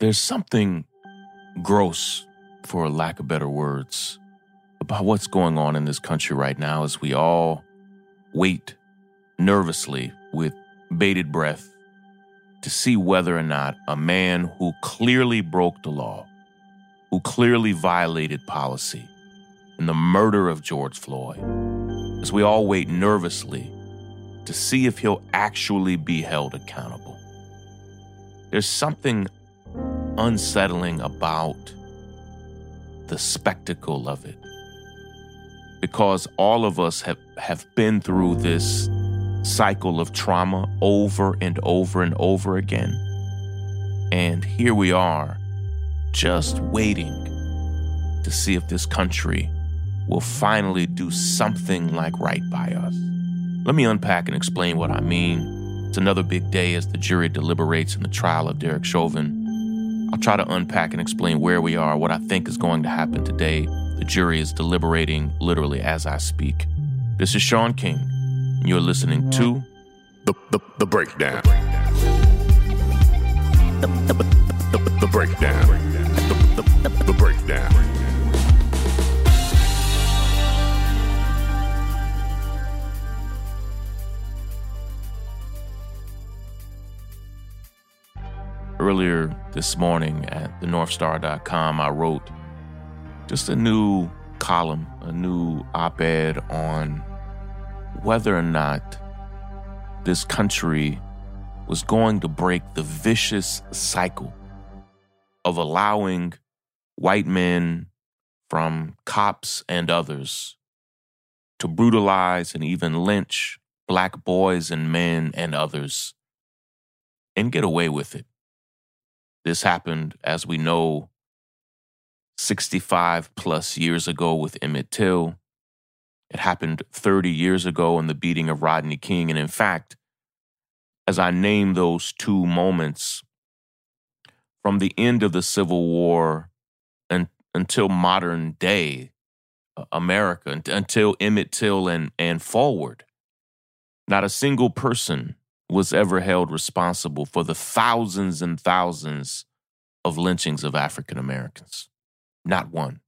There's something gross, for lack of better words, about what's going on in this country right now as we all wait nervously with bated breath to see whether or not a man who clearly broke the law, who clearly violated policy in the murder of George Floyd, as we all wait nervously to see if he'll actually be held accountable. There's something unsettling about the spectacle of it. Because all of us have, have been through this cycle of trauma over and over and over again. And here we are, just waiting to see if this country will finally do something like right by us. Let me unpack and explain what I mean. It's another big day as the jury deliberates in the trial of Derek Chauvin. I'll try to unpack and explain where we are, what I think is going to happen today. The jury is deliberating literally as I speak. This is Shaun King. You're listening to The, the, the breakdown. The, the, the, the breakdown. The, the, the, the breakdown. Earlier this morning at thenorthstar.com, I wrote just a new column, a new op ed on whether or not this country was going to break the vicious cycle of allowing white men from cops and others to brutalize and even lynch black boys and men and others and get away with it. This happened, as we know, 65 plus years ago with Emmett Till. It happened 30 years ago in the beating of Rodney King. And in fact, as I name those two moments, from the end of the Civil War and, until modern day uh, America, until Emmett Till and, and forward, not a single person was ever held responsible for the thousands and thousands of lynchings of African Americans. Not one.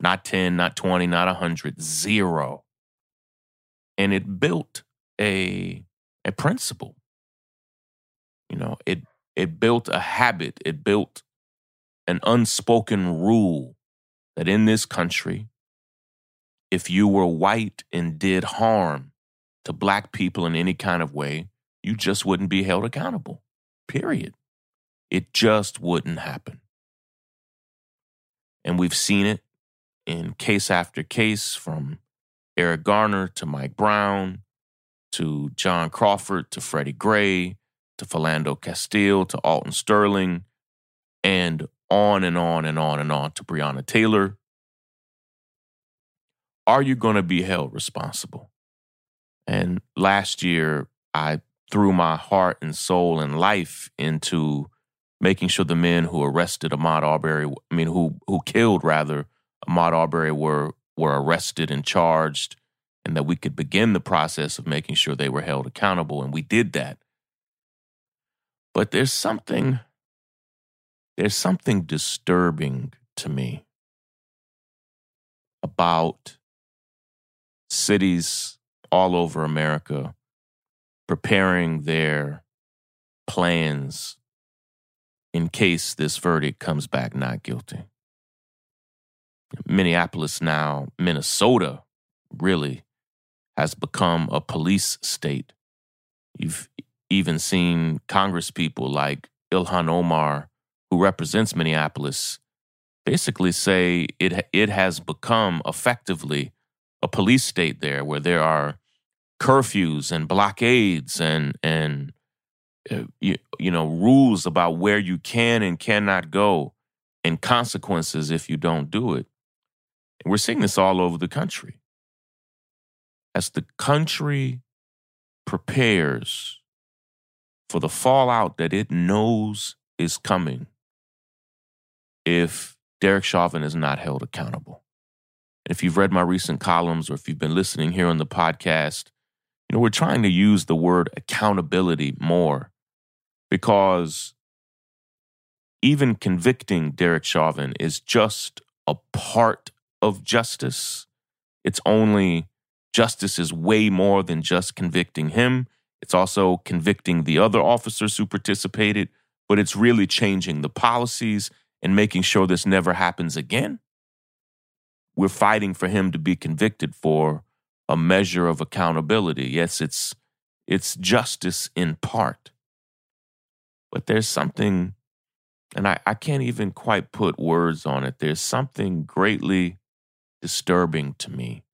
Not 10, not 20, not 100, zero. And it built a, a principle. You know, it, it built a habit, it built an unspoken rule that in this country, if you were white and did harm to black people in any kind of way, you just wouldn't be held accountable. Period. It just wouldn't happen. And we've seen it in case after case from Eric Garner to Mike Brown to John Crawford to Freddie Gray to Philando Castile to Alton Sterling and on and on and on and on to Breonna Taylor. Are you going to be held responsible? And last year, I threw my heart and soul and life into making sure the men who arrested Ahmaud Arbery, I mean, who who killed rather Ahmaud Arbery, were were arrested and charged, and that we could begin the process of making sure they were held accountable, and we did that. But there's something, there's something disturbing to me about cities all over America preparing their plans in case this verdict comes back not guilty. Minneapolis now, Minnesota, really has become a police state. You've even seen Congress people like Ilhan Omar, who represents Minneapolis, basically say it it has become effectively a police state there, where there are curfews and blockades and and uh, you, you know rules about where you can and cannot go and consequences if you don't do it. And we're seeing this all over the country. As the country prepares for the fallout that it knows is coming if Derek Chauvin is not held accountable. And if you've read my recent columns or if you've been listening here on the podcast, you know, we're trying to use the word accountability more because even convicting Derek Chauvin is just a part of justice. It's only justice is way more than just convicting him. It's also convicting the other officers who participated, but it's really changing the policies and making sure this never happens again. We're fighting for him to be convicted for a measure of accountability. Yes, it's it's justice in part. But there's something, and I, I can't even quite put words on it. There's something greatly disturbing to me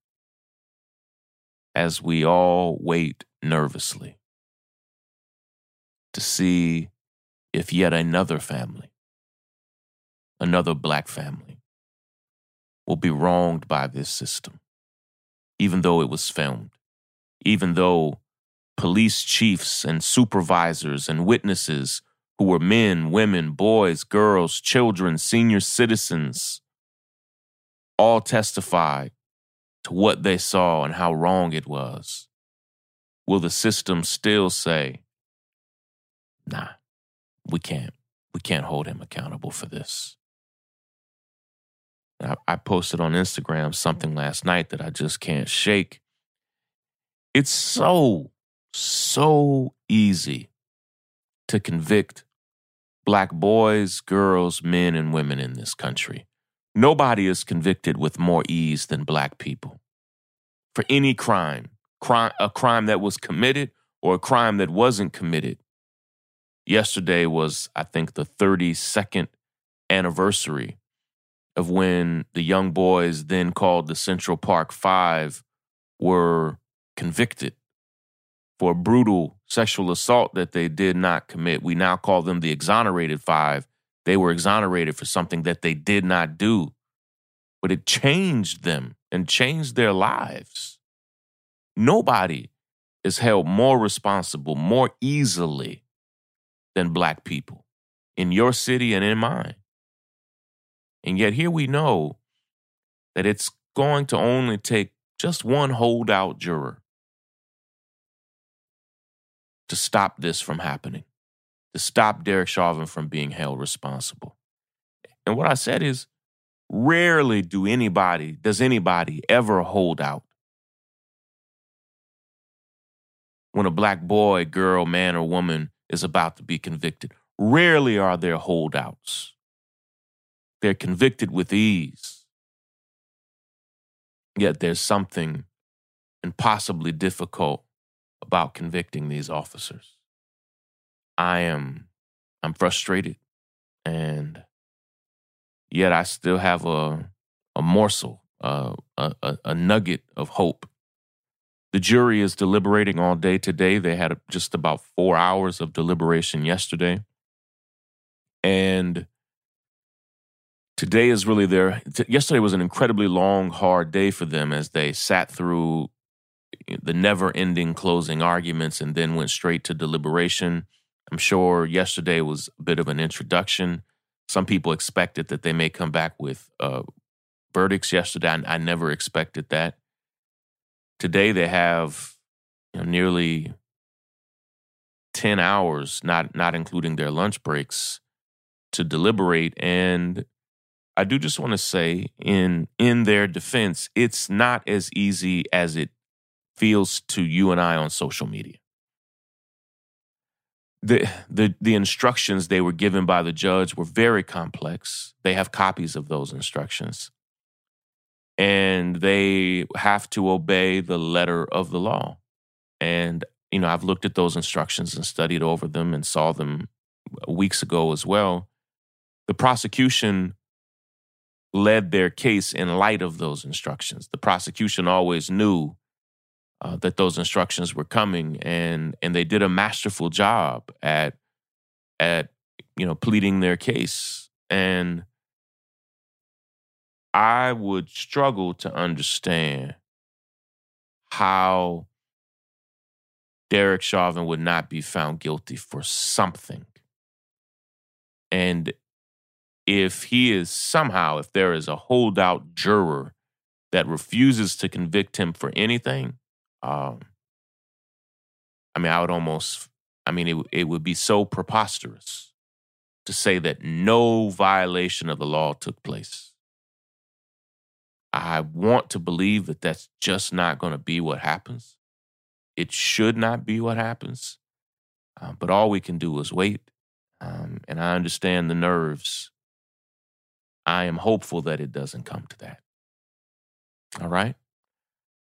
as we all wait nervously to see if yet another family, another black family, will be wronged by this system, even though it was filmed, even though police chiefs and supervisors and witnesses who were men, women, boys, girls, children, senior citizens, all testified to what they saw and how wrong it was. Will the system still say, nah, we can't, we can't hold him accountable for this? I, I posted on Instagram something last night that I just can't shake. It's so, so easy to convict black boys, girls, men, and women in this country. Nobody is convicted with more ease than black people for any crime, crime a crime that was committed or a crime that wasn't committed. Yesterday was, I think, the 32nd anniversary of when the young boys, then called the Central Park Five, were convicted for a brutal sexual assault that they did not commit. We now call them the exonerated five. They were exonerated for something that they did not do, but it changed them and changed their lives. Nobody is held more responsible more easily than black people in your city and in mine. And yet, here we know that it's going to only take just one holdout juror to stop this from happening, to stop Derek Chauvin from being held responsible. And what I said is rarely do anybody, does anybody ever hold out. When a black boy, girl, man, or woman is about to be convicted, rarely are there holdouts. They're convicted with ease. Yet there's something impossibly difficult about convicting these officers. I am I'm frustrated and yet I still have a a morsel, a, a, a nugget of hope. The jury is deliberating all day today. They had just about four hours of deliberation yesterday. And today is really their, yesterday was an incredibly long, hard day for them as they sat through the never ending closing arguments and then went straight to deliberation. I'm sure yesterday was a bit of an introduction. Some people expected that they may come back with uh, verdicts yesterday. I, I, never expected that. Today they have you know, nearly 10 hours, not, not including their lunch breaks, to deliberate. And I do just want to say, in in their defense, it's not as easy as it feels to you and I on social media. The, the, the instructions they were given by the judge were very complex. They have copies of those instructions. And they have to obey the letter of the law. And, you know, I've looked at those instructions and studied over them and saw them weeks ago as well. The prosecution led their case in light of those instructions. The prosecution always knew uh, that those instructions were coming, and and they did a masterful job at at you know pleading their case. And I would struggle to understand how Derek Chauvin would not be found guilty for something. And if he is somehow, if there is a holdout juror that refuses to convict him for anything, um, I mean, I would almost, I mean, it, it would be so preposterous to say that no violation of the law took place. I want to believe that that's just not going to be what happens. It should not be what happens. Uh, but all we can do is wait. Um, and I understand the nerves. I am hopeful that it doesn't come to that. All right.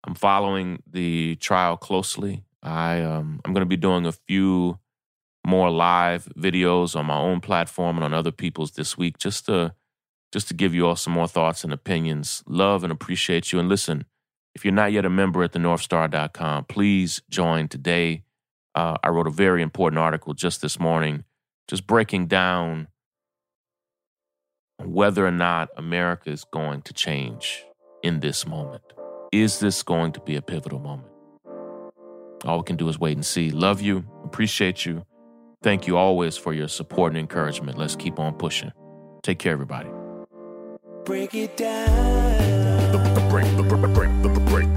I'm following the trial closely. I um, I'm going to be doing a few more live videos on my own platform and on other people's this week, just to just to give you all some more thoughts and opinions. Love and appreciate you. And listen, if you're not yet a member at thenorthstar.com, please join today. Uh, I wrote a very important article just this morning, just breaking down whether or not America is going to change in this moment. Is this going to be a pivotal moment? All we can do is wait and see. Love you, appreciate you. Thank you always for your support and encouragement. Let's keep on pushing. Take care, everybody. Break it down. The, the break, break, break, break, break, breakdown.